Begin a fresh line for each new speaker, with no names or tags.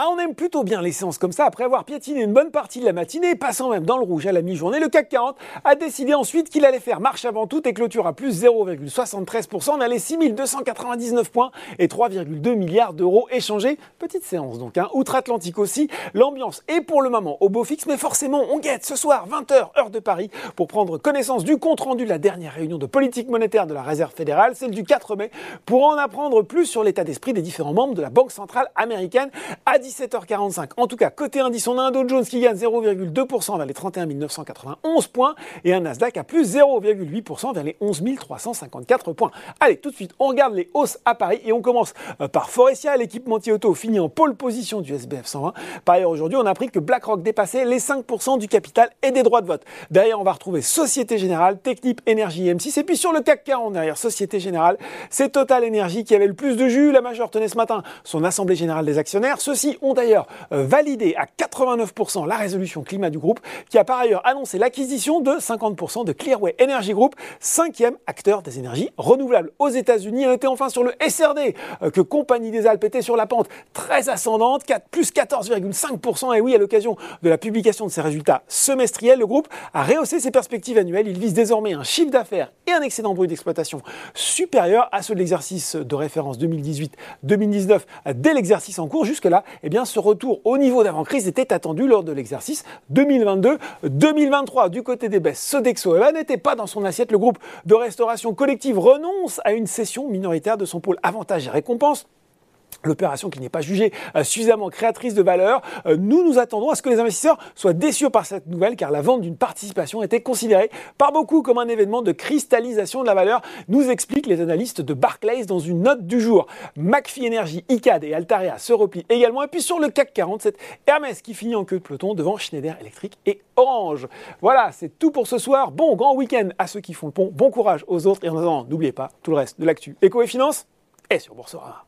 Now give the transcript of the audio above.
Ah, on aime plutôt bien les séances comme ça. Après avoir piétiné une bonne partie de la matinée, passant même dans le rouge à la mi-journée, le CAC 40 a décidé ensuite qu'il allait faire marche avant tout et clôture à plus 0,73% vers les 6299 points et 3,2 milliards d'euros échangés. Petite séance donc, hein. outre-Atlantique aussi. L'ambiance est pour le moment au beau fixe, mais forcément, on guette ce soir 20h heure de Paris pour prendre connaissance du compte rendu de la dernière réunion de politique monétaire de la Réserve fédérale, celle du 4 mai, pour en apprendre plus sur l'état d'esprit des différents membres de la Banque centrale américaine à 17h45. En tout cas, côté indice, on a un Dow Jones qui gagne 0,2% vers les 31 991 points et un Nasdaq à plus 0,8% vers les 11 354 points. Allez, tout de suite, on regarde les hausses à Paris et on commence euh, par Forestia, l'équipementier auto finit en pole position du SBF 120. Par ailleurs, aujourd'hui, on a appris que BlackRock dépassait les 5% du capital et des droits de vote. Derrière, on va retrouver Société Générale, Technip, Énergie M6 et puis sur le CAC 40 derrière Société Générale, c'est Total Énergie qui avait le plus de jus. La majeure tenait ce matin son assemblée générale des actionnaires. Ceux-ci ont d'ailleurs euh, validé à 89% la résolution climat du groupe, qui a par ailleurs annoncé l'acquisition de 50% de Clearway Energy Group, cinquième acteur des énergies renouvelables aux États-Unis. Elle était enfin sur le SRD, euh, que Compagnie des Alpes était sur la pente très ascendante, 4, plus 14,5%. Et oui, à l'occasion de la publication de ses résultats semestriels, le groupe a rehaussé ses perspectives annuelles. Il vise désormais un chiffre d'affaires et un excédent brut d'exploitation supérieur à ceux de l'exercice de référence 2018-2019 dès l'exercice en cours. Jusque-là, eh bien, ce retour au niveau d'avant-crise était attendu lors de l'exercice 2022-2023. Du côté des baisses, Sodexo n'était pas dans son assiette. Le groupe de restauration collective renonce à une cession minoritaire de son pôle avantages et récompenses l'opération qui n'est pas jugée euh, suffisamment créatrice de valeur. Euh, nous nous attendons à ce que les investisseurs soient déçus par cette nouvelle car la vente d'une participation était considérée par beaucoup comme un événement de cristallisation de la valeur, nous expliquent les analystes de Barclays dans une note du jour. McPhee Energy, ICAD et Altaria se replient également et puis sur le CAC 40, c'est Hermès qui finit en queue de peloton devant Schneider Electric et Orange. Voilà, c'est tout pour ce soir. Bon grand week-end à ceux qui font le pont, bon courage aux autres et en attendant, n'oubliez pas tout le reste de l'actu éco et finance est sur Boursorama.